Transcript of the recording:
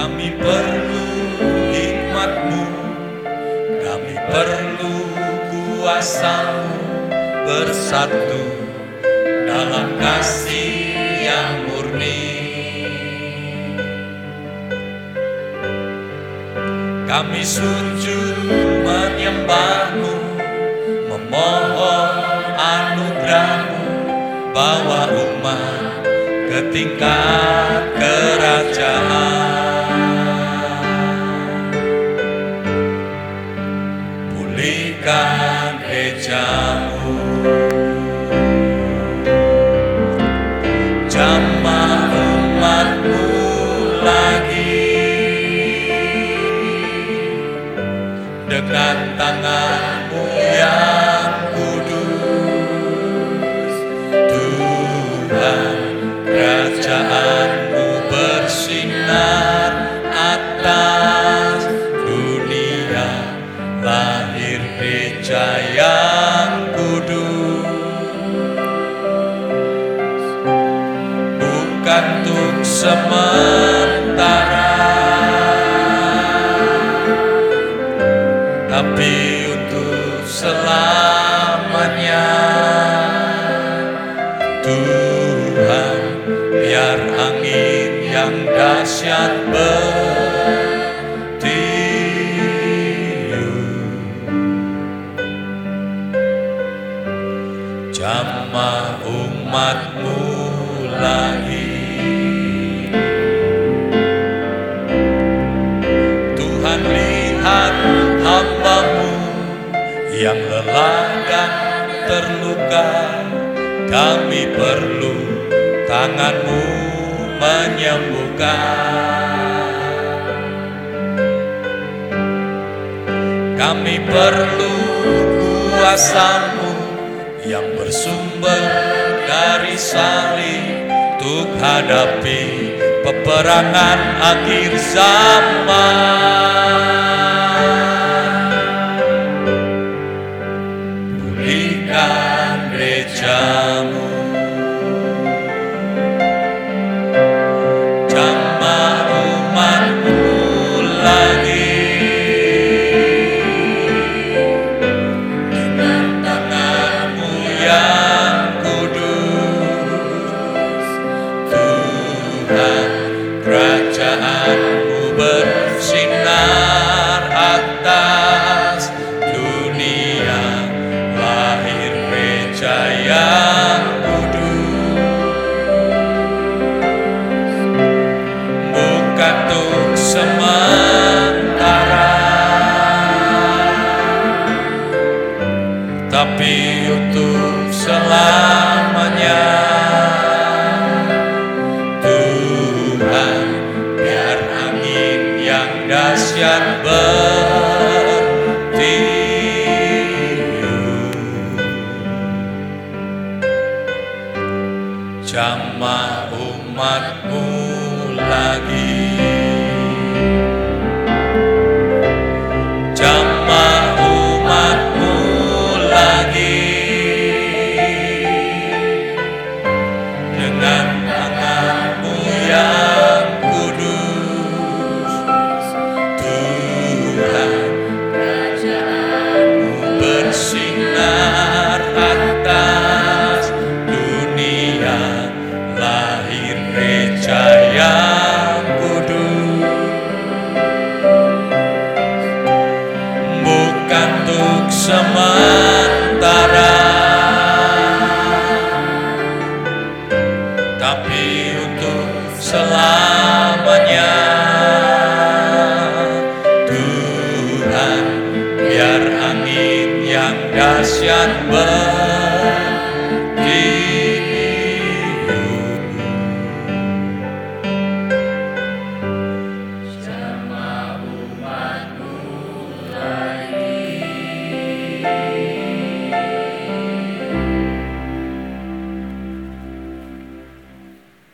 Kami perlu hikmatmu. Kami perlu kuasamu Bersatu dalam kasih yang murni. Kami sujud menyembahmu Memohon anugerahmu. Bawa umat ke tingkat kerajaan Dengan tanganmu yang kudus Tuhan kerajaanmu bersinar atas dunia Lahir gereja yang kudus. Bukan untuk sementara Tuhan biar angin yang dahsyat bertiup Jamah umatmu lagi Tuhan lihat hambamu yang lelah dan terluka Kami perlu tanganmu menyembuhkan. Kami perlu kuasamu yang bersumber dari salib Untuk hadapi peperangan akhir zaman. Pulihkan facciamo umatmu lagi untuk sementara